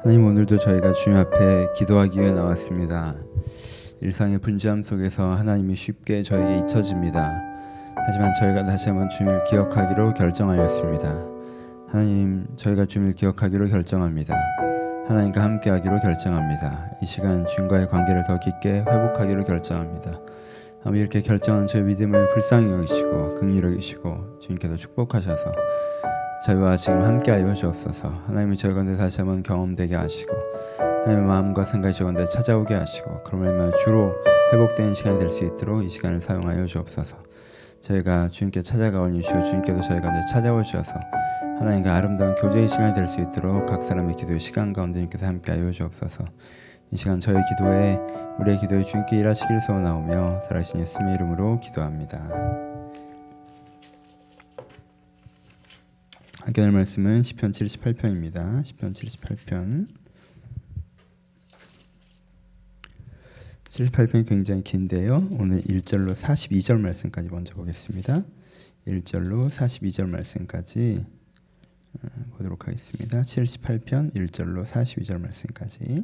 하나님 오늘도 저희가 주님 앞에 기도하기 위해 나왔습니다. 일상의 분주함 속에서 하나님이 쉽게 저에게 잊혀집니다. 하지만 저희가 다시 한번 주님을 기억하기로 결정하였습니다. 하나님, 저희가 주님을 기억하기로 결정합니다. 하나님과 함께하기로 결정합니다. 이 시간 주님과의 관계를 더 깊게 회복하기로 결정합니다. 아무 이렇게 결정한 저의 믿음을 불쌍히 여기시고 긍휼히 여기시고 주님께서 축복하셔서 저희와 지금 함께하여 주옵소서. 하나님이 저희 가운데 다시 한번 경험되게 하시고 하나님의 마음과 생각이 저희 가운데 찾아오게 하시고 그러면 주로 회복되는 시간이 될 수 있도록 이 시간을 사용하여 주옵소서. 저희가 주님께 찾아가오니 주시고 주님께서 저희 가운데 찾아오셔서 하나님과 아름다운 교제의 시간이 될 수 있도록 각 사람의 기도의 시간 가운데 주님께서 함께하여 주옵소서. 이 시간 저희 기도에 우리의 기도에 주님께 일하시기를 소원하오며 살아신 예수님의 이름으로 기도합니다. 함께 할 말씀은 시편 78편입니다. 시편 78편 78편이 굉장히 긴데요. 오늘 1절로 42절 말씀까지 먼저 보겠습니다. 1절로 42절 말씀까지 어, 보도록 하겠습니다. 78편 1절로 42절 말씀까지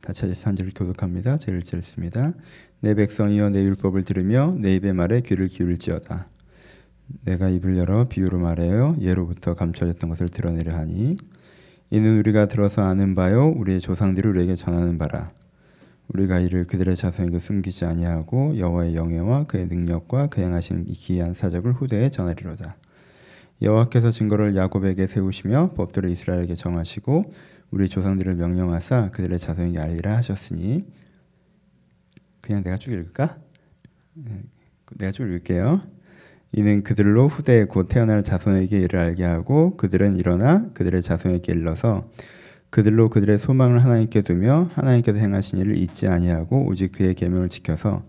다 찾아서 한 절을 교독합니다. 제 1절 있습니다. 내 백성이여 내 율법을 들으며 내 입의 말에 귀를 기울지어다. 내가 입을 열어 비유로 말하여 예로부터 감춰졌던 것을 드러내려 하니 이는 우리가 들어서 아는 바요 우리의 조상들이 우리에게 전하는 바라 우리가 이를 그들의 자손에게 숨기지 아니하고 여호와의 영예와 그의 능력과 그 행하신 기이한 사적을 후대에 전하리로다 여호와께서 증거를 야곱에게 세우시며 법도를 이스라엘에게 정하시고 우리 조상들을 명령하사 그들의 자손에게 알리라 하셨으니 그냥 내가 쭉 읽을까? 네, 내가 쭉 읽을게요. 이는 그들로 후대에 곧 태어날 자손에게 이를 알게 하고 그들은 일어나 그들의 자손에게 일러서 그들로 그들의 소망을 하나님께 두며 하나님께서 행하신 일을 잊지 아니하고 오직 그의 계명을 지켜서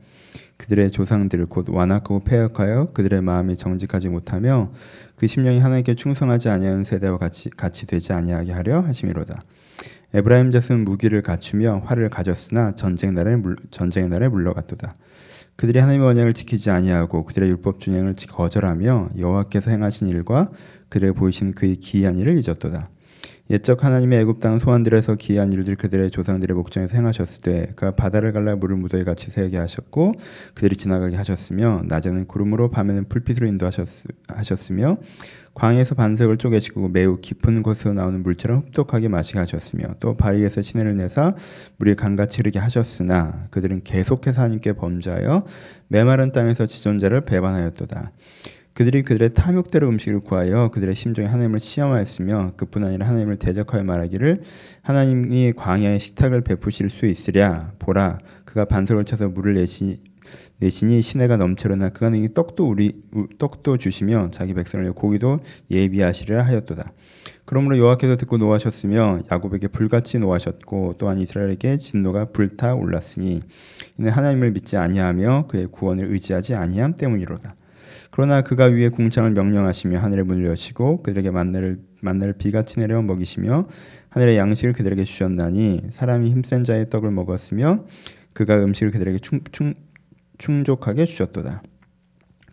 그들의 조상들을 곧 완악하고 폐역하여 그들의 마음이 정직하지 못하며 그 심령이 하나님께 충성하지 아니하는 세대와 같이 같이 되지 아니하게 하려 하심이로다. 에브라임 자손 무기를 갖추며 활을 가졌으나 전쟁 날에 물, 전쟁의 날에 물러갔도다. 그들이 하나님의 언약을 지키지 아니하고 그들의 율법 준행을 거절하며 여호와께서 행하신 일과 그들에 보이신 그의 기이한 일을 잊었도다. 옛적 하나님의 애굽 땅 소환들에서 기이한 일들 그들의 조상들의 목장에서 행하셨을 때 그가 바다를 갈라 물을 무더기 같이 새게 하셨고 그들이 지나가게 하셨으며 낮에는 구름으로 밤에는 불빛으로 인도하셨으며 광에서 반석을 쪼개시고 매우 깊은 곳에서 나오는 물처럼 흡독하게 마시게 하셨으며 또 바위에서 시내를 내사 물이 강같이 흐르게 하셨으나 그들은 계속해서 하나님께 범죄하여 메마른 땅에서 지존자를 배반하였도다. 그들이 그들의 탐욕대로 음식을 구하여 그들의 심정에 하나님을 시험하였으며 그뿐 아니라 하나님을 대적하여 말하기를 하나님이 광야에 식탁을 베푸실 수 있으랴 보라 그가 반석을 쳐서 물을 내시 내신이 시내가 넘쳐르나 그가 능히 떡도 우리 떡도 주시며 자기 백성을 고기도 예비하시리라 하였도다. 그러므로 여호와께서 듣고 노하셨으며 야곱에게 불같이 노하셨고 또한 이스라엘에게 진노가 불타 올랐으니 이는 하나님을 믿지 아니하며 그의 구원을 의지하지 아니함 때문이로다. 그러나 그가 위에 궁창을 명령하시며 하늘의 문을 여시고 그들에게 만나를 만나를 비같이 내려 먹이시며 하늘의 양식을 그들에게 주셨나니 사람이 힘센 자의 떡을 먹었으며 그가 음식을 그들에게 충, 충, 충족하게 주셨도다.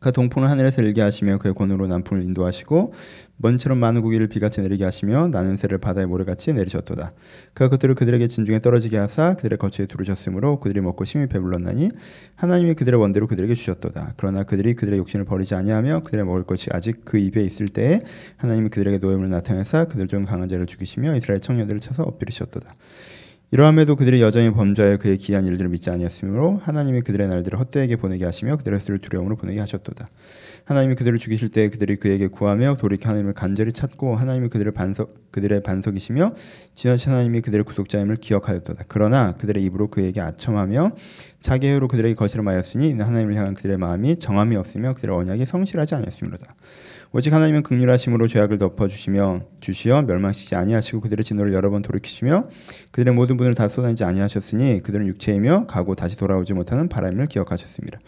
그 동풍을 하늘에서 일게 하시며 그의 권으로 남풍을 인도하시고 먼처럼 많은 고기를 비같이 내리게 하시며 나는 새를 바다의 모래같이 내리셨도다. 그가 그들을 그들에게 진중에 떨어지게 하사 그들의 거처에 두르셨으므로 그들이 먹고 심히 배불렀나니 하나님이 그들의 원대로 그들에게 주셨도다. 그러나 그들이 그들의 욕심을 버리지 아니하며 그들의 먹을 것이 아직 그 입에 있을 때에 하나님이 그들에게 노예물 나타내사 그들 중 강한 자를 죽이시며 이스라엘 청년들을 쳐서 엎드리셨도다. 이러함에도 그들이 여전히 범죄하여 그의 기한 일들을 믿지 아니었으므로 하나님이 그들의 날들을 헛되게 보내게 하시며 그들의 수를 두려움으로 보내게 하셨도다. 하나님이 그들을 죽이실 때 그들이 그에게 구하며 돌이켜 하나님을 간절히 찾고 하나님이 그들의 반석 그들의 반석이시며 지나친 하나님이 그들의 구속자임을 기억하였도다. 그러나 그들의 입으로 그에게 아첨하며 자기 의 로 그들에게 거스름하였으니 하나님을 향한 그들의 마음이 정함이 없으며 그들의 언약이 성실하지 않았으므로다. 오직 하나님은 극률하심으로 죄악을 덮어 주시며 주시어 멸망시키지 아니하시고 그들의 진노를 여러 번 돌이키시며 그들의 모든 분을 다 쏟아내지 아니하셨으니 그들은 육체이며 가고 다시 돌아오지 못하는 바람을 기억하셨습니다.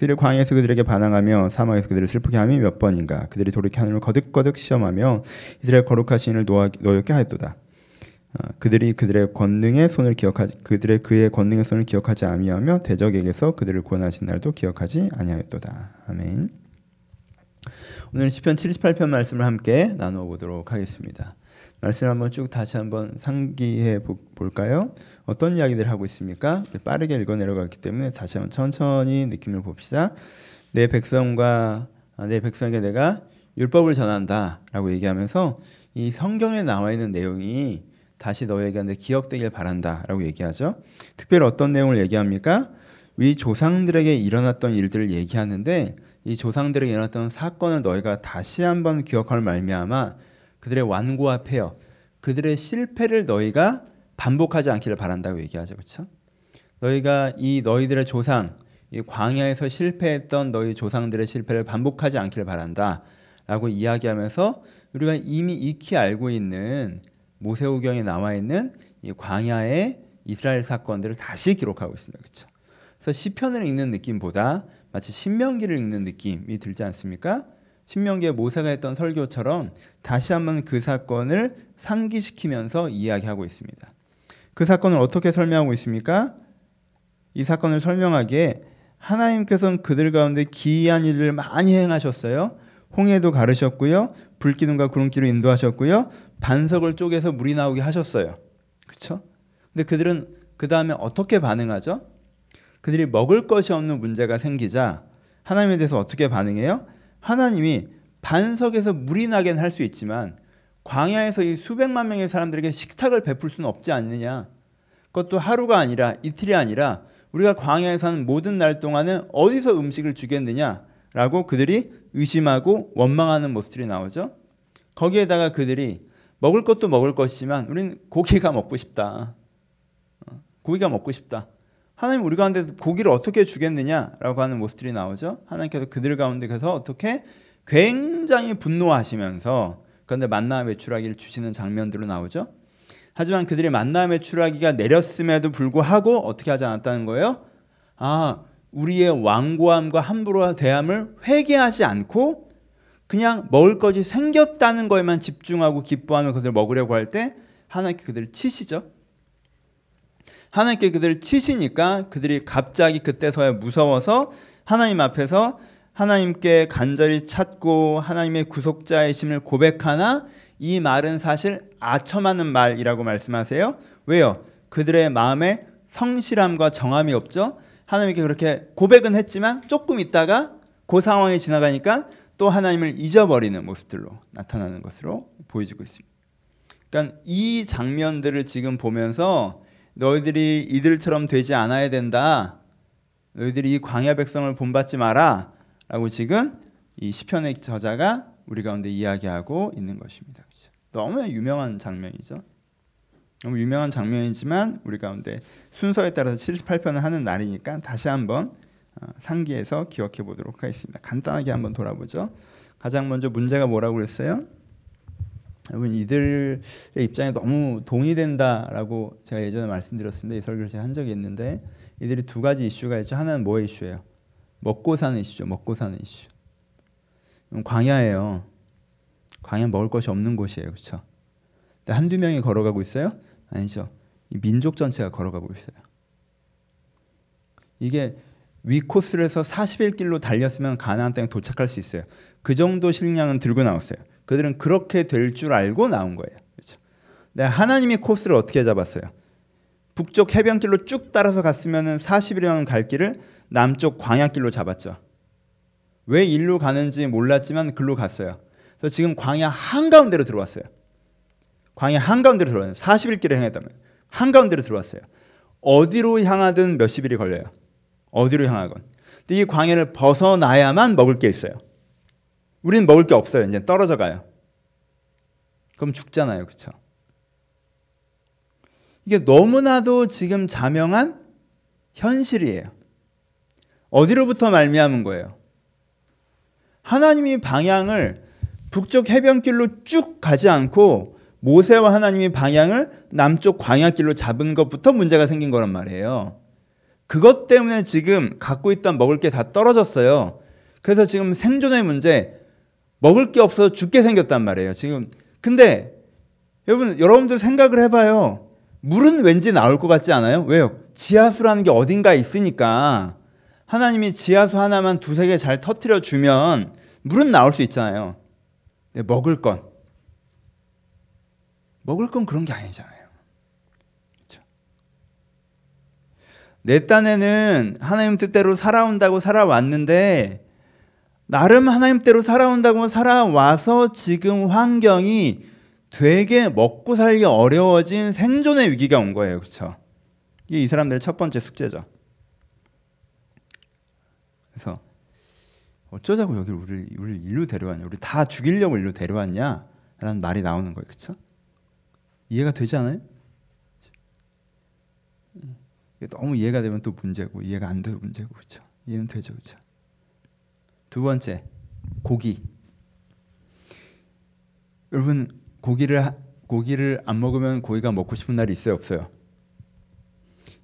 그들의 광야에서 그들에게 반항하며 사막에서 그들을 슬프게 함이 몇 번인가 그들이 돌이켜 하늘을 거듭거듭 시험하며 이스라엘 거룩하신 이를 노엽게 하였도다. 어, 그들이 그들의 권능의 손을 기억하지 그들의 그의 권능의 손을 기억하지 아니하며 대적에게서 그들을 구원하신 날도 기억하지 아니하였도다. 아멘. 오늘 시편 78편 말씀을 함께 나누어 보도록 하겠습니다. 말씀 한번 쭉 다시 한번 상기해 볼까요? 어떤 이야기들을 하고 있습니까? 빠르게 읽어 내려갔기 때문에 다시 한번 천천히 느낌을 봅시다. 내 백성과 아, 내 백성에게 내가 율법을 전한다라고 얘기하면서 이 성경에 나와 있는 내용이 다시 너에게 기억되길 바란다라고 얘기하죠. 특별히 어떤 내용을 얘기합니까? 위 조상들에게 일어났던 일들을 얘기하는데 이 조상들에게 일어났던 사건을 너희가 다시 한번 기억할 말미암아 그들의 완고와 폐허, 그들의 실패를 너희가 반복하지 않기를 바란다고 얘기하죠. 그렇죠? 너희가 이 너희들의 조상, 이 광야에서 실패했던 너희 조상들의 실패를 반복하지 않기를 바란다라고 이야기하면서 우리가 이미 익히 알고 있는 모세오경에 나와 있는 이 광야의 이스라엘 사건들을 다시 기록하고 있습니다. 그렇죠? 그래서 시편을 읽는 느낌보다 마치 신명기를 읽는 느낌이 들지 않습니까? 신명기에 모세가 했던 설교처럼 다시 한번 그 사건을 상기시키면서 이야기하고 있습니다. 그 사건을 어떻게 설명하고 있습니까? 이 사건을 설명하기에 하나님께서는 그들 가운데 기이한 일을 많이 행하셨어요. 홍해도 가르셨고요. 불기둥과 구름기로 인도하셨고요. 반석을 쪼개서 물이 나오게 하셨어요. 그렇죠? 근데 그들은 그 다음에 어떻게 반응하죠? 그들이 먹을 것이 없는 문제가 생기자 하나님에 대해서 어떻게 반응해요? 하나님이 반석에서 물이 나게는 할수 있지만 광야에서 이 수백만 명의 사람들에게 식탁을 베풀 수는 없지 않느냐. 그것도 하루가 아니라 이틀이 아니라 우리가 광야에 사는 모든 날 동안은 어디서 음식을 주겠느냐라고 그들이 의심하고 원망하는 모습들이 나오죠. 거기에다가 그들이 먹을 것도 먹을 것이지만 우리는 고기가 먹고 싶다. 어, 고기가 먹고 싶다. 하나님 우리 가운데 고기를 어떻게 주겠느냐라고 하는 모습들이 나오죠. 하나님께서 그들 가운데 서 어떻게 굉장히 분노하시면서 그런데 만나 매출하기를 주시는 장면들로 나오죠. 하지만 그들이 만나 매출하기가 내렸음에도 불구하고 어떻게 하지 않았다는 거예요? 아, 우리의 완고함과 함부로 대함을 회개하지 않고 그냥 먹을 것이 생겼다는 거에만 집중하고 기뻐하며 그들 먹으려고 할 때 하나님께 그들을 치시죠. 하나님께 그들을 치시니까 그들이 갑자기 그때서야 무서워서 하나님 앞에서 하나님께 간절히 찾고 하나님의 구속자이심을 고백하나 이 말은 사실 아첨하는 말이라고 말씀하세요. 왜요? 그들의 마음에 성실함과 정함이 없죠. 하나님께 그렇게 고백은 했지만 조금 있다가 그 상황이 지나가니까 또 하나님을 잊어버리는 모습들로 나타나는 것으로 보여지고 있습니다. 그러니까 이 장면들을 지금 보면서 너희들이 이들처럼 되지 않아야 된다. 너희들이 이 광야 백성을 본받지 마라. 라고 지금 이 시편의 저자가 우리 가운데 이야기하고 있는 것입니다. 그렇죠? 너무나 유명한 장면이죠. 너무 유명한 장면이지만 우리 가운데 순서에 따라서 78편을 하는 날이니까 다시 한번 어, 상기해서 기억해 보도록 하겠습니다. 간단하게 한번 돌아보죠. 가장 먼저 문제가 뭐라고 그랬어요? 여러분 이들의 입장에 너무 동의된다라고 제가 예전에 말씀드렸습니다. 이 설교를 제가 한 적이 있는데 이들이 두 가지 이슈가 있죠. 하나는 뭐의 이슈예요? 먹고 사는 이슈죠. 먹고 사는 이슈. 광야예요. 광야 먹을 것이 없는 곳이에요. 그렇죠? 근데 한두 명이 걸어가고 있어요? 아니죠. 민족 전체가 걸어가고 있어요. 이게 위 코스를 해서 41길로 달렸으면 가나안 땅에 도착할 수 있어요. 그 정도 식량은 들고 나왔어요. 그들은 그렇게 될 줄 알고 나온 거예요. 그렇죠? 네, 하나님이 코스를 어떻게 잡았어요? 북쪽 해변길로 쭉 따라서 갔으면 40일이면 갈 길을 남쪽 광야길로 잡았죠. 왜 일로 가는지 몰랐지만 글로 갔어요. 그래서 지금 광야 한가운데로 들어왔어요. 광야 한가운데로 들어왔어요. 40일 길을 행했다면 한가운데로 들어왔어요. 어디로 향하든 몇십 일이 걸려요. 어디로 향하건. 근데 이 광야를 벗어나야만 먹을 게 있어요. 우리는 먹을 게 없어요. 이제 떨어져 가요. 그럼 죽잖아요. 그렇죠? 이게 너무나도 지금 자명한 현실이에요. 어디로부터 말미암은 거예요? 하나님이 방향을 북쪽 해변길로 쭉 가지 않고 모세와 하나님이 방향을 남쪽 광야길로 잡은 것부터 문제가 생긴 거란 말이에요. 그것 때문에 지금 갖고 있던 먹을 게 다 떨어졌어요. 그래서 지금 생존의 문제, 먹을 게 없어서 죽게 생겼단 말이에요. 지금 근데 여러분 여러분들 생각을 해봐요. 물은 왠지 나올 것 같지 않아요? 왜요? 지하수라는 게 어딘가 있으니까 하나님이 지하수 하나만 두세 개 잘 터트려 주면 물은 나올 수 있잖아요. 먹을 건 먹을 건 그런 게 아니잖아요. 그렇죠? 내 딴에는 하나님 뜻대로 살아온다고 살아왔는데 나름 하나님 대로 살아온다고 살아와서 지금 환경이 되게 먹고 살기 어려워진 생존의 위기가 온 거예요. 그렇죠? 이게 이 사람들의 첫 번째 숙제죠. 그래서 어쩌자고 여기 우리 우리 일로 데려왔냐? 우리 다 죽이려고 일로 데려왔냐?라는 말이 나오는 거예요. 그렇죠? 이해가 되지 않아요? 너무 이해가 되면 또 문제고 이해가 안 돼도 문제고 그렇죠? 이해는 되죠, 그렇죠? 두 번째 고기. 여러분 고기를 고기를 안 먹으면 고기가 먹고 싶은 날이 있어요, 없어요?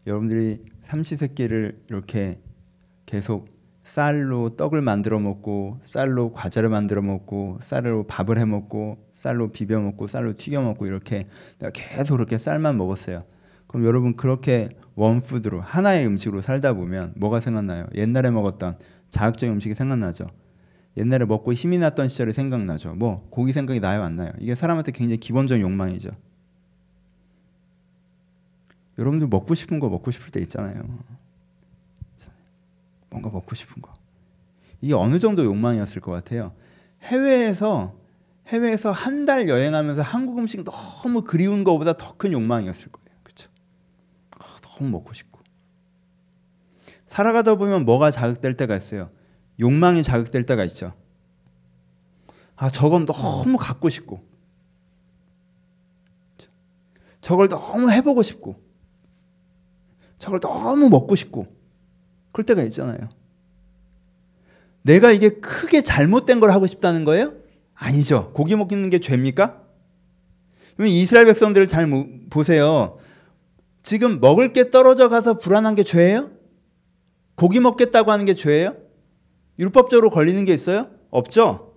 여러분들이 삼시세끼를 이렇게 계속 쌀로 떡을 만들어 먹고 쌀로 과자를 만들어 먹고 쌀로 밥을 해 먹고 쌀로 비벼 먹고 쌀로 튀겨 먹고 이렇게 계속 그렇게 쌀만 먹었어요. 그럼 여러분 그렇게 원푸드로 하나의 음식으로 살다 보면 뭐가 생각나요? 옛날에 먹었던 자극적인 음식이 생각나죠. 옛날에 먹고 힘이 났던 시절이 생각나죠. 뭐 고기 생각이 나요, 안 나요? 이게 사람한테 굉장히 기본적인 욕망이죠. 여러분들 먹고 싶은 거 먹고 싶을 때 있잖아요. 뭔가 먹고 싶은 거. 이게 어느 정도 욕망이었을 것 같아요. 해외에서 해외에서 한 달 여행하면서 한국 음식 너무 그리운 것보다 더 큰 욕망이었을 거예요. 그렇죠? 너무 먹고 싶고. 살아가다 보면 뭐가 자극될 때가 있어요. 욕망이 자극될 때가 있죠. 아, 저건 너무 갖고 싶고. 저걸 너무 해보고 싶고. 저걸 너무 먹고 싶고. 그럴 때가 있잖아요. 내가 이게 크게 잘못된 걸 하고 싶다는 거예요? 아니죠. 고기 먹는 게 죄입니까? 이스라엘 백성들을 잘 보세요. 지금 먹을 게 떨어져 가서 불안한 게 죄예요? 고기 먹겠다고 하는 게 죄예요? 율법적으로 걸리는 게 있어요? 없죠?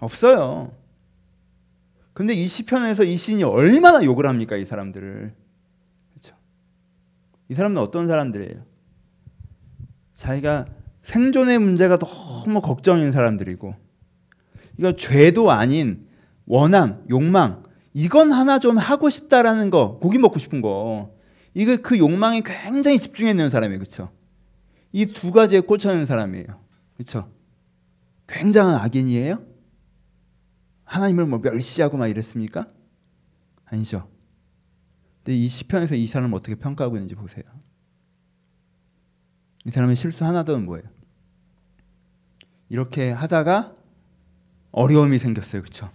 없어요. 근데 이 시편에서 이 시인이 얼마나 욕을 합니까, 이 사람들을. 그렇죠? 이 사람은 어떤 사람들이에요? 자기가 생존의 문제가 너무 걱정인 사람들이고 이거 죄도 아닌 원함, 욕망 이건 하나 좀 하고 싶다라는 거, 고기 먹고 싶은 거. 이거 그 욕망에 굉장히 집중해 있는 사람이에요. 그렇죠? 이 두 가지에 꽂혀 있는 사람이에요. 그렇죠? 굉장한 악인이에요? 하나님을 뭐 멸시하고 막 이랬습니까? 아니죠. 근데 이 시편에서 이 사람을 어떻게 평가하고 있는지 보세요. 이 사람의 실수 하나도 뭐예요? 이렇게 하다가 어려움이 생겼어요. 그렇죠?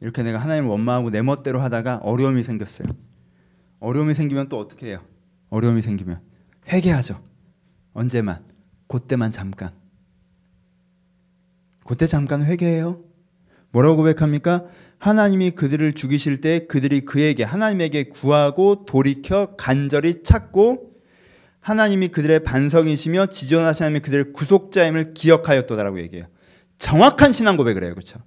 이렇게 내가 하나님을 원망하고 내 멋대로 하다가 어려움이 생겼어요. 어려움이 생기면 또 어떻게 해요? 어려움이 생기면 회개하죠. 언제만 그때만 잠깐. 그때 잠깐 회개해요. 뭐라고 고백합니까? 하나님이 그들을 죽이실 때 그들이 그에게 하나님에게 구하고 돌이켜 간절히 찾고 하나님이 그들의 반성이시며 지존하신 하나님이 그들의 구속자임을 기억하였도다라고 얘기해요. 정확한 신앙 고백을 해요. 그렇죠?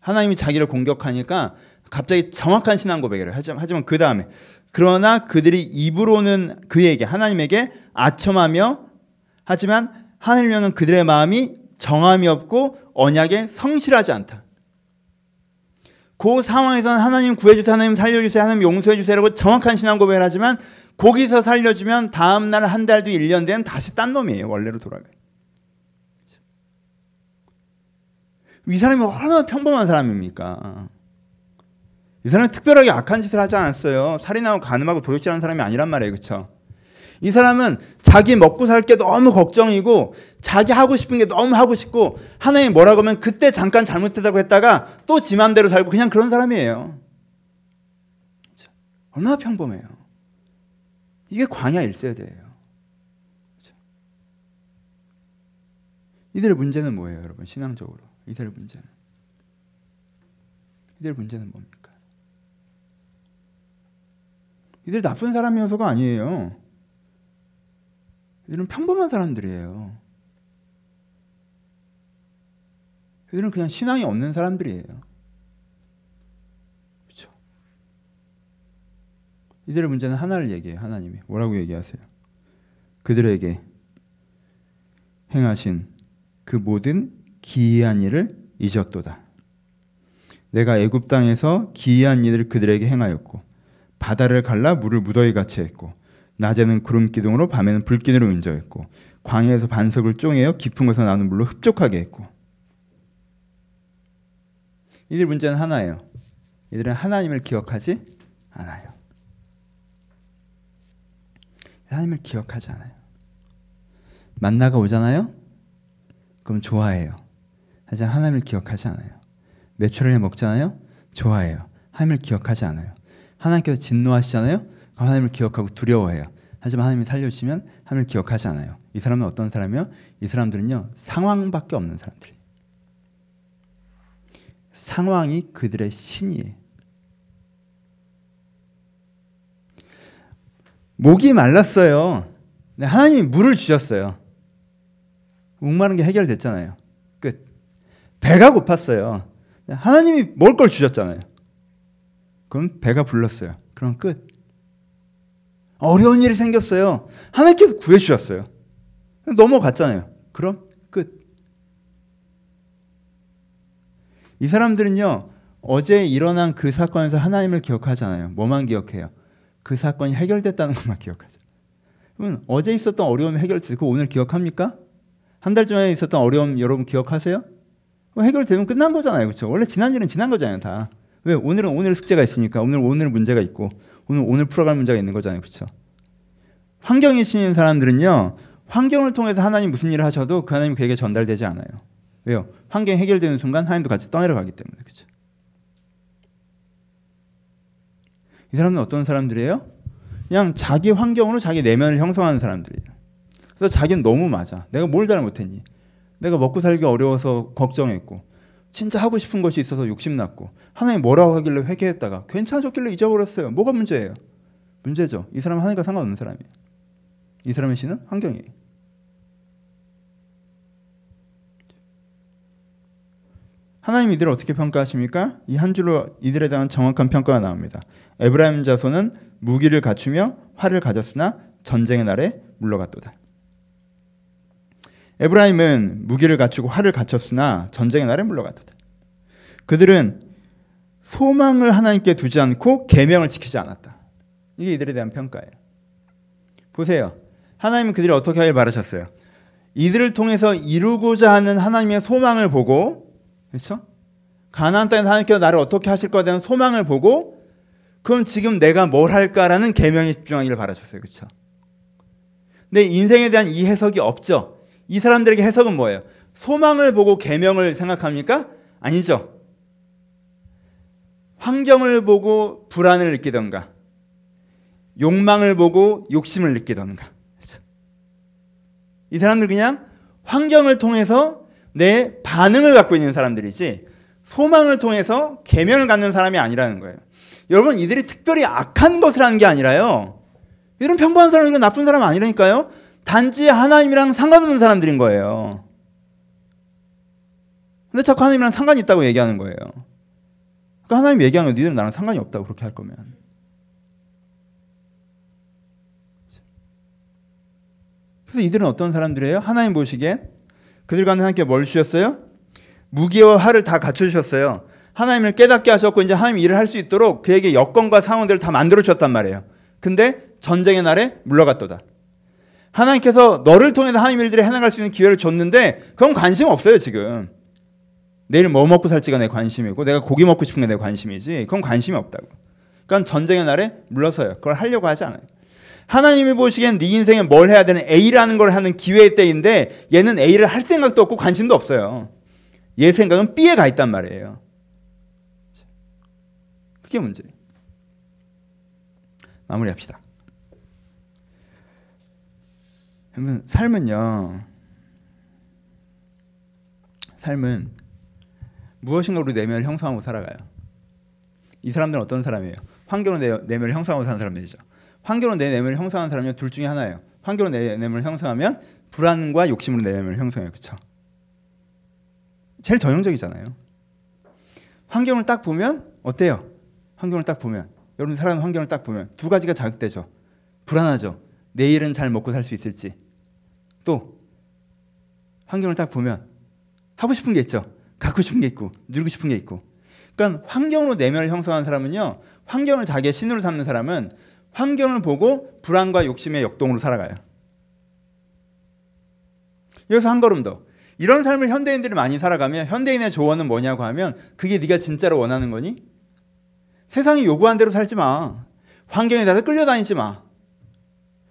하나님이 자기를 공격하니까 갑자기 정확한 신앙 고백을 해요. 하지만, 하지만 그 다음에 그러나 그들이 입으로는 그에게 하나님에게 아첨하며 하지만 하늘명은 그들의 마음이 정함이 없고 언약에 성실하지 않다. 그 상황에서는 하나님 구해주세요, 하나님 살려주세요, 하나님 용서해주세요라고 정확한 신앙 고백을 하지만 거기서 살려주면 다음 날 한 달도 1년 된 다시 딴 놈이에요. 원래로 돌아가요. 이 사람이 얼마나 평범한 사람입니까? 이 사람은 특별하게 악한 짓을 하지 않았어요. 살인하고 간음하고 도둑질하는 사람이 아니란 말이에요. 그렇죠? 이 사람은 자기 먹고 살 게 너무 걱정이고 자기 하고 싶은 게 너무 하고 싶고 하나님 뭐라고 하면 그때 잠깐 잘못했다고 했다가 또 지 맘대로 살고 그냥 그런 사람이에요. 얼마나 평범해요. 이게 광야 1세대예요. 그렇죠? 이들의 문제는 뭐예요, 여러분? 신앙적으로. 이들의 문제는. 이들의 문제는 뭡니까? 이들 나쁜 사람이어서가 아니에요. 이들은 평범한 사람들이에요. 이들은 그냥 신앙이 없는 사람들이에요. 이들의 문제는 하나를 얘기해요. 하나님이 뭐라고 얘기하세요? 그들에게 행하신 그 모든 기이한 일을 잊었도다. 내가 애굽 땅에서 기이한 일을 그들에게 행하였고 바다를 갈라 물을 무더기 같이 했고 낮에는 구름 기둥으로 밤에는 불 기둥으로 인저했고 광야에서 반석을 쪼개어 깊은 곳에서 나는 물로 흡족하게 했고 이들 문제는 하나예요. 이들은 하나님을 기억하지 않아요. 하나님을 기억하지 않아요. 만나가 오잖아요. 그럼 좋아해요. 하지만 하나님을 기억하지 않아요. 매출을 먹잖아요. 좋아해요. 하나님을 기억하지 않아요. 하나님께서 진노하시잖아요. 하나님을 기억하고 두려워해요. 하지만 하나님이 살려주시면 하나님을 기억하지 않아요. 이 사람은 어떤 사람이요? 이 사람들은요 상황밖에 없는 사람들이. 상황이 그들의 신이에요. 목이 말랐어요. 하나님이 물을 주셨어요. 목마른 게 해결됐잖아요. 끝. 배가 고팠어요. 하나님이 먹을 걸 주셨잖아요. 그럼 배가 불렀어요. 그럼 끝. 어려운 일이 생겼어요. 하나님께서 구해주셨어요. 넘어갔잖아요. 그럼 끝. 이 사람들은요, 어제 일어난 그 사건에서 하나님을 기억하잖아요. 뭐만 기억해요? 그 사건이 해결됐다는 것만 기억하죠. 그러면 어제 있었던 어려움이 해결됐어요. 그 오늘 기억합니까? 한 달 전에 있었던 어려움 여러분 기억하세요? 해결되면 끝난 거잖아요. 그렇죠? 원래 지난 일은 지난 거잖아요, 다. 왜? 오늘은 오늘 숙제가 있으니까 오늘 오늘 문제가 있고 오늘 오늘 풀어갈 문제가 있는 거잖아요. 그렇죠? 환경이 신인 사람들은요. 환경을 통해서 하나님 무슨 일을 하셔도 그 하나님 그에게 전달되지 않아요. 왜요? 환경이 해결되는 순간 하나님도 같이 떠내려가기 때문에 그렇죠. 이 사람은 어떤 사람들이에요? 그냥 자기 환경으로 자기 내면을 형성하는 사람들이에요. 그래서 자기는 너무 맞아. 내가 뭘 잘못했니? 내가 먹고 살기 어려워서 걱정했고 진짜 하고 싶은 것이 있어서 욕심났고 하나님 뭐라고 하길래 회개했다가 괜찮아졌길래 잊어버렸어요. 뭐가 문제예요? 문제죠. 이 사람은 하나님과 상관없는 사람이에요. 이 사람의 신은 환경이에요. 하나님 이들을 어떻게 평가하십니까? 이 한 줄로 이들에 대한 정확한 평가가 나옵니다. 에브라임 자손은 무기를 갖추며 활을 가졌으나 전쟁의 날에 물러갔도다. 에브라임은 무기를 갖추고 활을 갖췄으나 전쟁의 날에 물러갔다. 그들은 소망을 하나님께 두지 않고 계명을 지키지 않았다. 이게 이들에 대한 평가예요. 보세요. 하나님은 그들이 어떻게 하길 바라셨어요. 이들을 통해서 이루고자 하는 하나님의 소망을 보고 그렇죠? 가나안 땅에서 하나님께서 나를 어떻게 하실 거에 대한 소망을 보고 그럼 지금 내가 뭘 할까라는 계명에 집중하기를 바라셨어요. 그렇죠? 내 인생에 대한 이 해석이 없죠. 이 사람들에게 해석은 뭐예요? 소망을 보고 계명을 생각합니까? 아니죠. 환경을 보고 불안을 느끼던가, 욕망을 보고 욕심을 느끼던가. 그렇죠? 이 사람들 그냥 환경을 통해서 내 반응을 갖고 있는 사람들이지 소망을 통해서 계명을 갖는 사람이 아니라는 거예요. 여러분 이들이 특별히 악한 것을 하는 게 아니라요. 이런 평범한 사람이 나쁜 사람 아니라니까요. 단지 하나님이랑 상관없는 사람들인 거예요. 근데 자꾸 하나님이랑 상관이 있다고 얘기하는 거예요. 그러니까 하나님 얘기하는 거 니들은 나랑 상관이 없다고 그렇게 할 거면. 그래서 이들은 어떤 사람들이에요? 하나님 보시기에 그들과는 함께 뭘 주셨어요? 무기와 활을 다 갖춰주셨어요. 하나님을 깨닫게 하셨고 이제 하나님 일을 할 수 있도록 그에게 여건과 상황들을 다 만들어 주셨단 말이에요. 근데 전쟁의 날에 물러갔도다. 하나님께서 너를 통해서 하나님 일들을 해나갈 수 있는 기회를 줬는데 그건 관심 없어요 지금. 내일 뭐 먹고 살지가 내 관심이고 내가 고기 먹고 싶은 게 내 관심이지 그건 관심이 없다고. 그러니까 전쟁의 날에 물러서요. 그걸 하려고 하지 않아요. 하나님이 보시기엔 네 인생에 뭘 해야 되는 A라는 걸 하는 기회의 때인데 얘는 A를 할 생각도 없고 관심도 없어요. 얘 생각은 B에 가 있단 말이에요. 그게 문제예요. 마무리합시다. 그러면 삶은요. 삶은 무엇인가 우리 내면을 형성하고 살아가요. 이 사람들은 어떤 사람이에요? 환경으로 내, 내면을 형성하고 사는 사람들이죠. 환경으로 내 내면을 형성하는 사람이 둘 중에 하나예요. 환경으로 내 내면을 형성하면 불안과 욕심으로 내 내면을 형성해요. 그렇죠? 제일 전형적이잖아요. 환경을 딱 보면 어때요? 환경을 딱 보면 여러분 살아가는 환경을 딱 보면 두 가지가 자극되죠. 불안하죠. 내일은 잘 먹고 살 수 있을지 또 환경을 딱 보면 하고 싶은 게 있죠. 갖고 싶은 게 있고 누리고 싶은 게 있고. 그러니까 환경으로 내면을 형성한 사람은요. 환경을 자기의 신으로 삼는 사람은 환경을 보고 불안과 욕심의 역동으로 살아가요. 여기서 한 걸음 더. 이런 삶을 현대인들이 많이 살아가면 현대인의 조언은 뭐냐고 하면 그게 네가 진짜로 원하는 거니? 세상이 요구한 대로 살지 마. 환경에 따라 끌려다니지 마.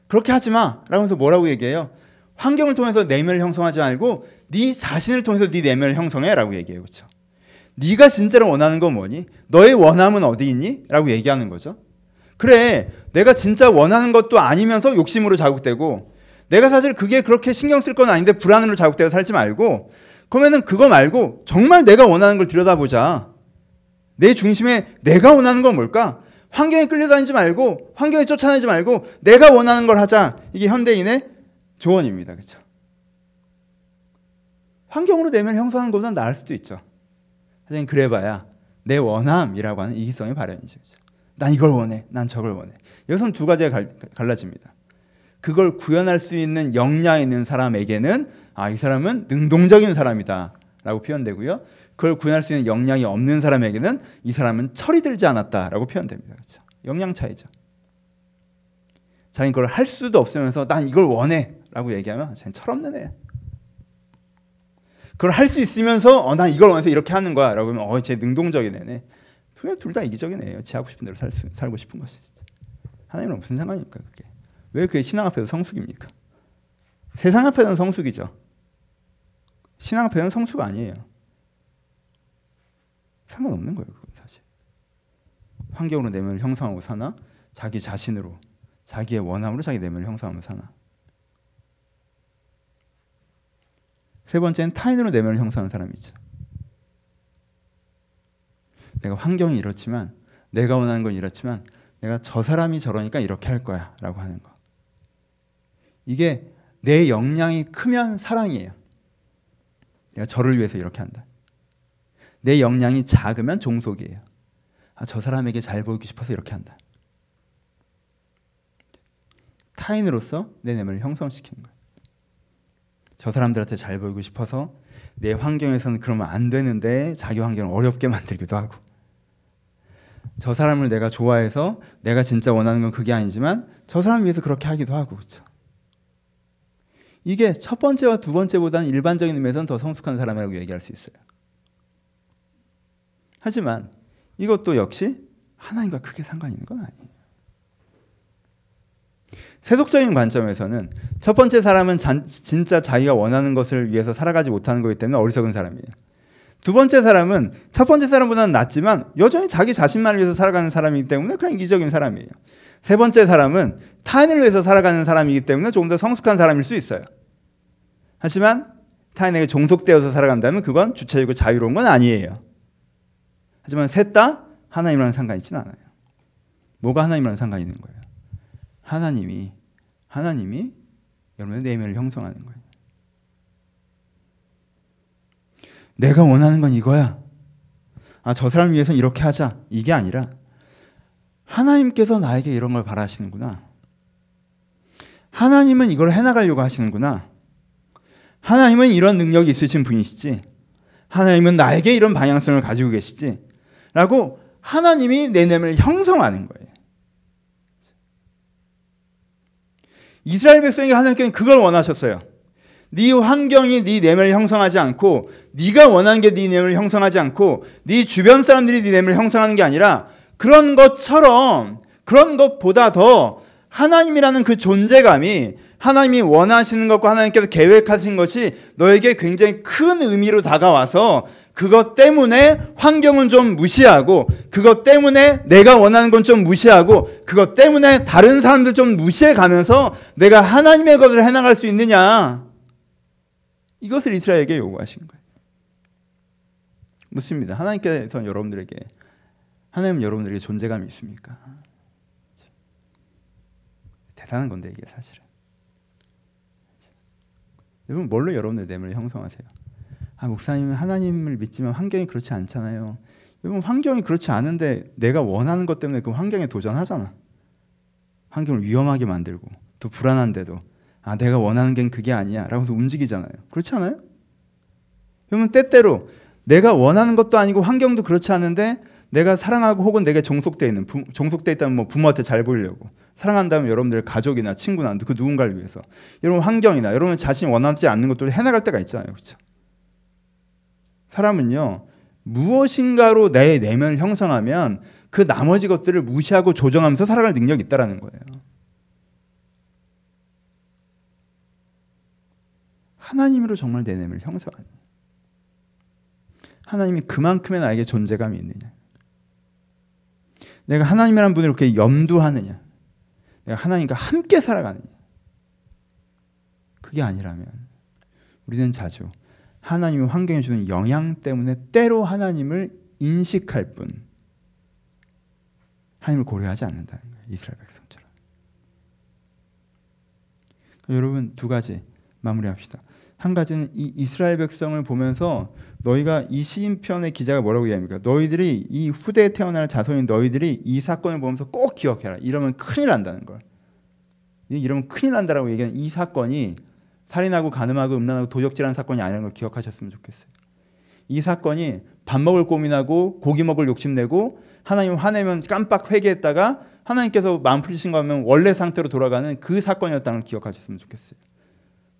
그렇게 하지 마. 라면서 뭐라고 얘기해요? 환경을 통해서 내면을 형성하지 말고 네 자신을 통해서 네 내면을 형성해라고 얘기해요. 그렇죠? 네가 진짜로 원하는 건 뭐니? 너의 원함은 어디 있니? 라고 얘기하는 거죠. 그래. 내가 진짜 원하는 것도 아니면서 욕심으로 자극되고 내가 사실 그게 그렇게 신경 쓸 건 아닌데 불안으로 자극되어 살지 말고 그러면은 그거 말고 정말 내가 원하는 걸 들여다보자. 내 중심에 내가 원하는 건 뭘까? 환경에 끌려다니지 말고 환경에 쫓아내지 말고 내가 원하는 걸 하자. 이게 현대인의 조언입니다. 그렇죠? 환경으로 내면 형성하는 것보다 나을 수도 있죠. 하지만 그래봐야 내 원함이라고 하는 이기성의 발현이죠. 그렇죠? 난 이걸 원해. 난 저걸 원해. 여기서는 두 가지가 갈, 갈라집니다. 그걸 구현할 수 있는 역량 있는 사람에게는 아, 이 사람은 능동적인 사람이다. 라고 표현되고요. 그걸 구현할 수 있는 역량이 없는 사람에게는 이 사람은 철이 들지 않았다 라고 표현됩니다. 그렇죠? 역량 차이죠. 자기 그걸 할 수도 없으면서 난 이걸 원해 라고 얘기하면 쟤는 철없는 애. 그걸 할 수 있으면서 어, 난 이걸 원해서 이렇게 하는 거야 라고 하면 어, 쟤 능동적인 애네. 둘다 이기적인 애예요. 지 하고 싶은 대로 살 수, 살고 싶은 것이. 하나님은 무슨 상관입니까 그게? 왜 그게 신앙 앞에서 성숙입니까? 세상 앞에서는 성숙이죠. 신앙 앞에는 성숙 아니에요. 상관없는 거예요. 그건 사실. 환경으로 내면을 형성하고 사나 자기 자신으로 자기의 원함으로 자기 내면을 형성하며 사나. 세 번째는 타인으로 내면을 형성하는 사람이죠. 내가 환경이 이렇지만 내가 원하는 건 이렇지만 내가 저 사람이 저러니까 이렇게 할 거야라고 하는 거. 이게 내 역량이 크면 사랑이에요. 내가 저를 위해서 이렇게 한다. 내 역량이 작으면 종속이에요. 아, 저 사람에게 잘 보이고 싶어서 이렇게 한다. 타인으로서 내 내면을 형성시키는 거예요. 저 사람들한테 잘 보이고 싶어서 내 환경에서는 그러면 안 되는데 자기 환경을 어렵게 만들기도 하고 저 사람을 내가 좋아해서 내가 진짜 원하는 건 그게 아니지만 저 사람 위해서 그렇게 하기도 하고 그렇죠. 이게 첫 번째와 두 번째보다는 일반적인 의미에서는 더 성숙한 사람이라고 얘기할 수 있어요. 하지만 이것도 역시 하나님과 크게 상관 있는 건 아니에요. 세속적인 관점에서는 첫 번째 사람은 잔, 진짜 자기가 원하는 것을 위해서 살아가지 못하는 거기 때문에 어리석은 사람이에요. 두 번째 사람은 첫 번째 사람보다는 낫지만 여전히 자기 자신만을 위해서 살아가는 사람이기 때문에 그냥 이기적인 사람이에요. 세 번째 사람은 타인을 위해서 살아가는 사람이기 때문에 조금 더 성숙한 사람일 수 있어요. 하지만 타인에게 종속되어서 살아간다면 그건 주체적이고 자유로운 건 아니에요. 하지만 셋 다 하나님이랑 상관이 있지는 않아요. 뭐가 하나님이랑 상관이 있는 거예요? 하나님이 하나님이 여러분의 내면을 형성하는 거예요. 내가 원하는 건 이거야. 아, 저 사람 위해서 이렇게 하자. 이게 아니라 하나님께서 나에게 이런 걸 바라시는구나. 하나님은 이걸 해나가려고 하시는구나. 하나님은 이런 능력이 있으신 분이시지. 하나님은 나에게 이런 방향성을 가지고 계시지. 라고 하나님이 내 내면을 형성하는 거예요. 이스라엘 백성이 하나님께는 그걸 원하셨어요. 네 환경이 네 내면을 형성하지 않고 네가 원하는 게 네 내면을 형성하지 않고 네 주변 사람들이 네 내면을 형성하는 게 아니라 그런 것처럼 그런 것보다 더 하나님이라는 그 존재감이 하나님이 원하시는 것과 하나님께서 계획하신 것이 너에게 굉장히 큰 의미로 다가와서 그것 때문에 환경은 좀 무시하고 그것 때문에 내가 원하는 건 좀 무시하고 그것 때문에 다른 사람들 좀 무시해 가면서 내가 하나님의 것을 해나갈 수 있느냐 이것을 이스라엘에게 요구하신 거예요. 묻습니다. 하나님께서 여러분들에게 하나님 여러분들에게 존재감이 있습니까? 대단한 건데 이게 사실은. 여러분 뭘로 여러분의 내면을 형성하세요? 아 목사님은 하나님을 믿지만 환경이 그렇지 않잖아요. 여러분 환경이 그렇지 않은데 내가 원하는 것 때문에 그 환경에 도전하잖아. 환경을 위험하게 만들고 또 불안한데도 아 내가 원하는 게 그게 아니야라고 해서 움직이잖아요. 그렇지 않아요? 그러면 때때로 내가 원하는 것도 아니고 환경도 그렇지 않은데 내가 사랑하고 혹은 내게 종속돼 있는 부, 종속돼 있다면 뭐 부모한테 잘 보이려고 사랑한다면 여러분들 가족이나 친구나 그 누군가를 위해서 여러분 환경이나 여러분 자신이 원하지 않는 것들을 해나갈 때가 있잖아요, 그렇죠? 사람은요 무엇인가로 내 내면을 형성하면 그 나머지 것들을 무시하고 조정하면서 살아갈 능력이 있다라는 거예요. 하나님으로 정말 내 내면을 형성하는. 하나님이 그만큼의 나에게 존재감이 있느냐. 내가 하나님이라는 분을 이렇게 염두하느냐. 내가 하나님과 함께 살아가느냐. 그게 아니라면 우리는 자주 하나님의 환경에 주는 영향 때문에 때로 하나님을 인식할 뿐 하나님을 고려하지 않는다는 거예요. 이스라엘 백성처럼. 여러분 두 가지 마무리합시다. 한 가지는 이 이스라엘 백성을 보면서 너희가 이 시인편의 기자가 뭐라고 이야기합니까? 너희들이 이 후대에 태어날 자손인 너희들이 이 사건을 보면서 꼭 기억해라. 이러면 큰일 난다는 걸. 이러면 큰일 난다라고 얘기하는 이 사건이 살인하고 가늠하고 음란하고 도적질하는 사건이 아니라는 걸 기억하셨으면 좋겠어요. 이 사건이 밥 먹을 고민하고 고기 먹을 욕심내고 하나님 화내면 깜빡 회개했다가 하나님께서 마음 풀리신 거 하면 원래 상태로 돌아가는 그 사건이었다는 걸 기억하셨으면 좋겠어요.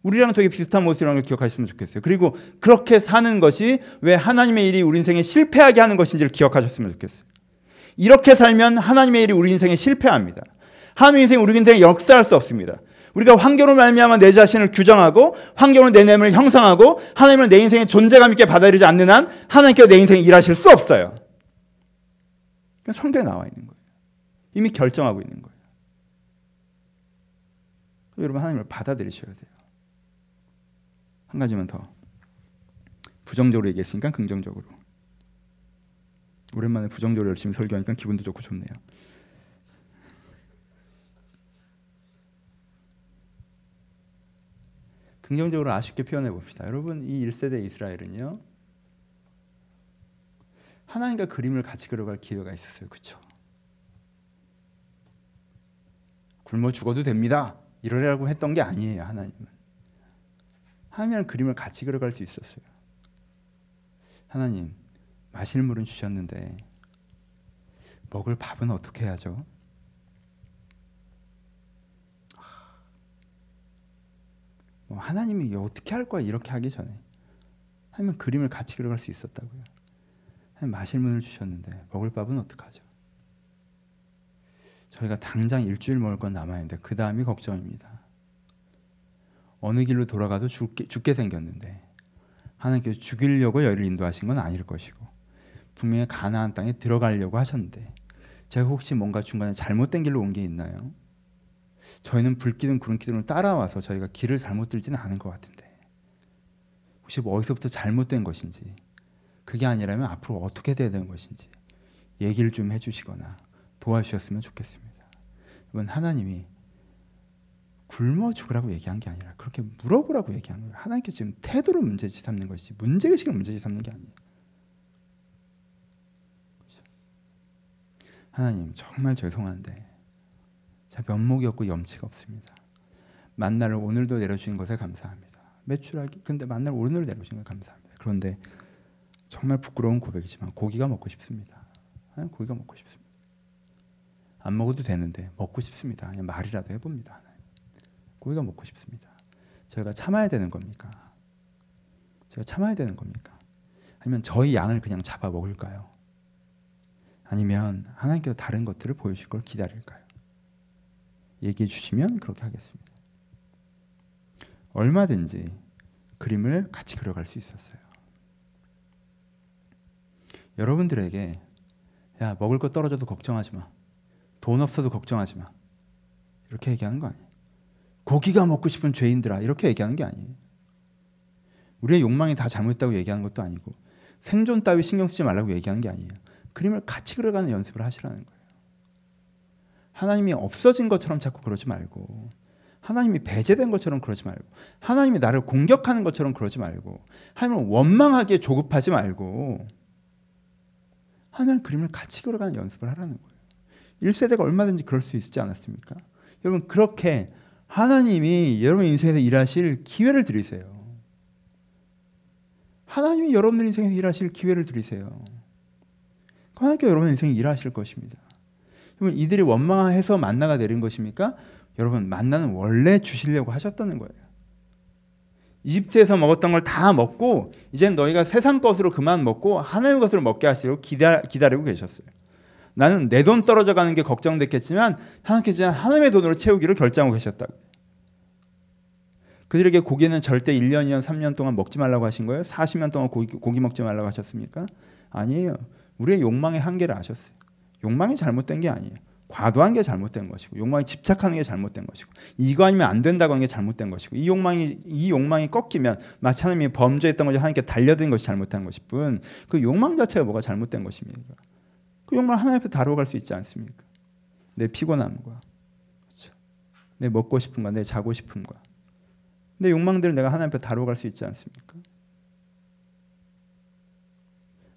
우리랑 되게 비슷한 모습이라는 걸 기억하셨으면 좋겠어요. 그리고 그렇게 사는 것이 왜 하나님의 일이 우리 인생에 실패하게 하는 것인지를 기억하셨으면 좋겠어요. 이렇게 살면 하나님의 일이 우리 인생에 실패합니다. 하나님의 인생 우리 인생에 역사할 수 없습니다. 우리가 환경으로 말미암아 내 자신을 규정하고 환경으로 내 내면을 형성하고 하나님을 내 인생에 존재감 있게 받아들이지 않는 한 하나님께서 내 인생에 일하실 수 없어요. 성경에 나와 있는 거예요. 이미 결정하고 있는 거예요. 여러분 하나님을 받아들이셔야 돼요. 한 가지만 더. 부정적으로 얘기했으니까 긍정적으로. 오랜만에 부정적으로 열심히 설교하니까 기분도 좋고 좋네요. 긍정적으로 아쉽게 표현해 봅시다. 여러분 이 1세대 이스라엘은요. 하나님과 그림을 같이 그려갈 기회가 있었어요. 그렇죠? 굶어 죽어도 됩니다. 이러라고 했던 게 아니에요. 하나님은. 하나님이랑 그림을 같이 그려갈 수 있었어요. 하나님 마실 물은 주셨는데 먹을 밥은 어떻게 해야죠? 하나님이 어떻게 할 거야 이렇게 하기 전에 하나님은 그림을 같이 그려갈 수 있었다고요. 하나님 마실 문을 주셨는데 먹을 밥은 어떡하죠? 저희가 당장 일주일 먹을 건 남아있는데 그 다음이 걱정입니다. 어느 길로 돌아가도 죽게, 죽게 생겼는데 하나님께서 죽이려고 여를 인도하신 건 아닐 것이고 분명히 가나안 땅에 들어가려고 하셨는데 제가 혹시 뭔가 중간에 잘못된 길로 온 게 있나요? 저희는 불기둥 구름 기둥을 따라와서 저희가 길을 잘못 들지는 않은 것 같은데 혹시 뭐 어디서부터 잘못된 것인지 그게 아니라면 앞으로 어떻게 돼야 되는 것인지 얘기를 좀 해주시거나 도와주셨으면 좋겠습니다. 여러분 하나님이 굶어 죽으라고 얘기한 게 아니라 그렇게 물어보라고 얘기한 거예요. 하나님께 지금 태도를 문제지 삼는 것이 문제의식을 문제지 삼는 게 아니에요. 그렇죠? 하나님 정말 죄송한데 자 면목이 없고 염치가 없습니다. 만나를 오늘도 내려주신 것에 감사합니다. 매출하기 근데 만날 오늘 내려주신 것 감사합니다. 그런데 정말 부끄러운 고백이지만 고기가 먹고 싶습니다. 고기가 먹고 싶습니다. 안 먹어도 되는데 먹고 싶습니다. 그냥 말이라도 해봅니다. 고기가 먹고 싶습니다. 저희가 참아야 되는 겁니까? 저희가 참아야 되는 겁니까? 아니면 저희 양을 그냥 잡아 먹을까요? 아니면 하나님께서 다른 것들을 보여주실 걸 기다릴까요? 얘기해 주시면 그렇게 하겠습니다. 얼마든지 그림을 같이 그려갈 수 있었어요. 여러분들에게 야 먹을 거 떨어져도 걱정하지 마. 돈 없어도 걱정하지 마. 이렇게 얘기하는 거 아니에요. 고기가 먹고 싶은 죄인들아 이렇게 얘기하는 게 아니에요. 우리의 욕망이 다 잘못했다고 얘기하는 것도 아니고 생존 따위 신경 쓰지 말라고 얘기하는 게 아니에요. 그림을 같이 그려가는 연습을 하시라는 거예요. 하나님이 없어진 것처럼 자꾸 그러지 말고 하나님이 배제된 것처럼 그러지 말고 하나님이 나를 공격하는 것처럼 그러지 말고 하나님을 원망하기에 조급하지 말고 하나님 그림을 같이 그려가는 연습을 하라는 거예요. 1세대가 얼마든지 그럴 수 있지 않았습니까? 여러분 그렇게 하나님이 여러분 인생에서 일하실 기회를 드리세요. 하나님이 여러분들 인생에서 일하실 기회를 드리세요. 하나님께 여러분 인생에 일하실 것입니다. 그러면 이들이 원망해서 만나가 내린 것입니까? 여러분 만나는 원래 주시려고 하셨다는 거예요. 이집트에서 먹었던 걸 다 먹고 이젠 너희가 세상 것으로 그만 먹고 하나님 것으로 먹게 하시려고 기다, 기다리고 계셨어요. 나는 내 돈 떨어져 가는 게 걱정됐겠지만 하나님께서 하나님의 돈으로 채우기를 결정하고 계셨다고. 그들에게 고기는 절대 1년, 2년, 3년 동안 먹지 말라고 하신 거예요? 40년 동안 고기, 고기 먹지 말라고 하셨습니까? 아니에요. 우리의 욕망의 한계를 아셨어요. 욕망이 잘못된 게 아니에요. 과도한 게 잘못된 것이고 욕망에 집착하는 게 잘못된 것이고 이거 아니면 안 된다고 하는 게 잘못된 것이고 이 욕망이 이 욕망이 꺾이면 마치 하나님이 범죄했던 것이 하나님께 달려든 것이 잘못한 것일 뿐그 욕망 자체가 뭐가 잘못된 것입니까? 그 욕망을 하나님 앞에 다루어 갈 수 있지 않습니까? 내 피곤함과 그렇죠? 내 먹고 싶은과 내 자고 싶음과 내 욕망들을 내가 하나님 앞에 다루어 갈 수 있지 않습니까?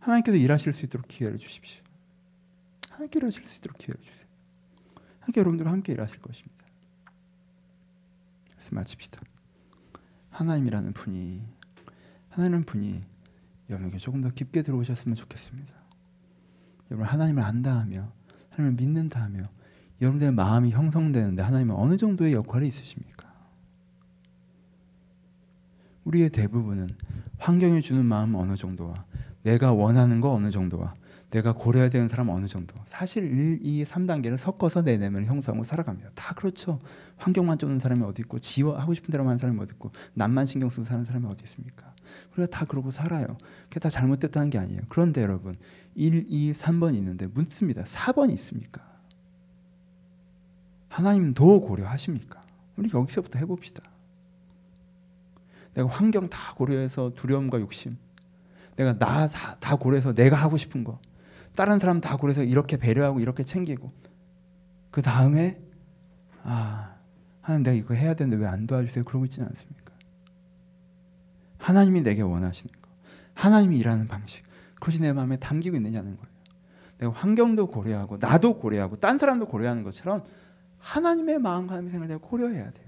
하나님께서 일하실 수 있도록 기회를 주십시오. 하나님께 일하실 수 있도록 기회를 주세요. 하나님께 여러분들과 함께 일하실 것입니다. 그래서 마칩시다. 하나님이라는 분이 하나님은 분이 여러분에게 조금 더 깊게 들어오셨으면 좋겠습니다. 여러분 하나님을 안다 하며 하나님을 믿는다 하며 여러분들의 마음이 형성되는데 하나님은 어느 정도의 역할이 있으십니까? 우리의 대부분은 환경이 주는 마음 어느 정도와 내가 원하는 거 어느 정도와 내가 고려해야 되는 사람 어느 정도. 사실 1, 2, 3단계를 섞어서 내 내면을 형성하고 살아갑니다. 다 그렇죠. 환경만 쫓는 사람이 어디 있고 지워 하고 싶은 대로 하는 사람이 어디 있고 남만 신경 쓰고 사는 사람이 어디 있습니까? 우리가 다 그러고 살아요. 그게 다 잘못됐다는 게 아니에요. 그런데 여러분 1, 2, 3번 있는데 묻습니다. 4번 있습니까? 하나님 더 고려하십니까? 우리 여기서부터 해봅시다. 내가 환경 다 고려해서 두려움과 욕심 내가 나 다 고려해서 내가 하고 싶은 거 다른 사람 다 그래서 이렇게 배려하고 이렇게 챙기고 그 다음에 아 하나님 내가 이거 해야 되는데 왜 안 도와주세요 그러고 있지는 않습니까? 하나님이 내게 원하시는 거 하나님이 일하는 방식 그것이 내 마음에 담기고 있느냐는 거예요. 내가 환경도 고려하고 나도 고려하고 딴 사람도 고려하는 것처럼 하나님의 마음과 생각을 내가 고려해야 돼요.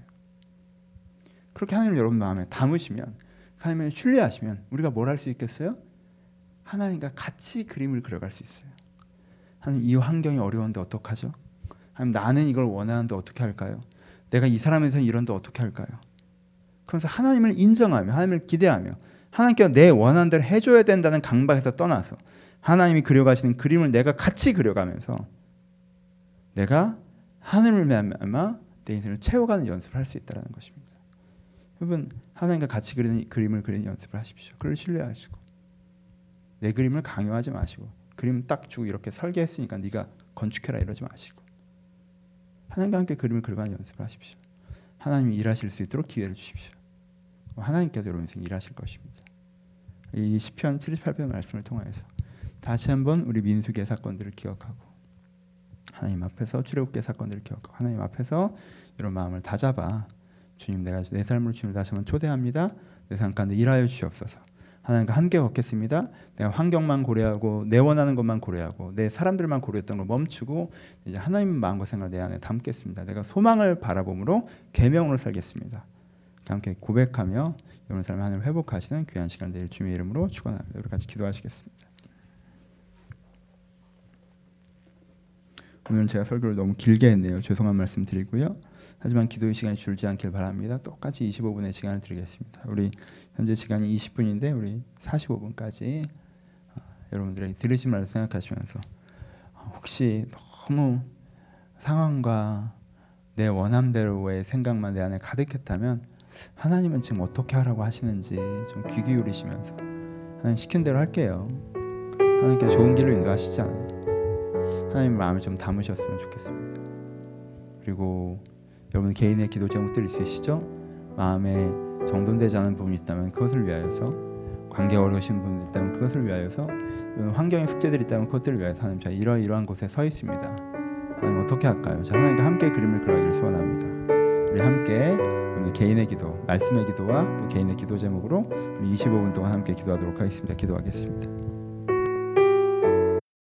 그렇게 하나님 여러분 마음에 담으시면 하나님을 신뢰하시면 우리가 뭘 할 수 있겠어요? 하나님과 같이 그림을 그려갈 수 있어요. 하나님 이 환경이 어려운데 어떡하죠? 하나님 나는 이걸 원하는데 어떻게 할까요? 내가 이 사람에서 이런데 어떻게 할까요? 그러면서 하나님을 인정하며 하나님을 기대하며 하나님께서 내 원하는 대로 해줘야 된다는 강박에서 떠나서 하나님이 그려가시는 그림을 내가 같이 그려가면서 내가 하늘을 말미암아 내 인생을 채워가는 연습을 할 수 있다는 것입니다. 여러분 하나님과 같이 그리는 그림을 그리는 연습을 하십시오. 그를 신뢰하시고 내 그림을 강요하지 마시고 그림 딱 주고 이렇게 설계했으니까 네가 건축해라 이러지 마시고 하나님과 함께 그림을 그려가는 연습을 하십시오. 하나님이 일하실 수 있도록 기회를 주십시오. 하나님께서 여러분 인생 일하실 것입니다. 이 시편 78편 말씀을 통하여서 다시 한번 우리 민수계 사건들을 기억하고 하나님 앞에서 출애굽계 사건들을 기억하고 하나님 앞에서 이런 마음을 다잡아 주님 내가 내 삶으로 주님을 다시 한번 초대합니다. 내 삶 가운데 일하여 주시옵소서. 하나님과 함께 걷겠습니다. 내가 환경만 고려하고 내 원하는 것만 고려하고 내 사람들만 고려했던 걸 멈추고 이제 하나님 마음과 생각을 내 안에 담겠습니다. 내가 소망을 바라봄으로 계명으로 살겠습니다. 함께 고백하며 여러분 삶을 하나님 회복하시는 귀한 시간 내일 주님의 이름으로 축원합니다. 우리 같이 기도하시겠습니다. 오늘 제가 설교를 너무 길게 했네요. 죄송한 말씀 드리고요. 하지만 기도의 시간이 줄지 않길 바랍니다. 똑같이 25분의 시간을 드리겠습니다. 우리 현재 시간이 20분인데 우리 45분까지 어, 여러분들에게 들으신 말을 생각하시면서 어, 혹시 너무 상황과 내 원함대로의 생각만 내 안에 가득했다면 하나님은 지금 어떻게 하라고 하시는지 좀 귀 기울이시면서 하나님 시킨 대로 할게요. 하나님께 좋은 길을 인도하시잖아요. 하나님 마음을 좀 담으셨으면 좋겠습니다. 그리고 여러분 개인의 기도 제목들 있으시죠? 마음에 정돈되지 않은 부분이 있다면 그것을 위하여서 관계 어려우신 분들 있다면 그것을 위하여서 환경의 숙제들이 있다면 그것들을 위하여서 하나님 자 이러이러한 곳에 서 있습니다. 하나님 어떻게 할까요? 자 하나님과 함께 그림을 그려기를 소원합니다. 우리 함께 오늘 개인의 기도, 말씀의 기도와 또 개인의 기도 제목으로 우리 25분 동안 함께 기도하도록 하겠습니다. 기도하겠습니다.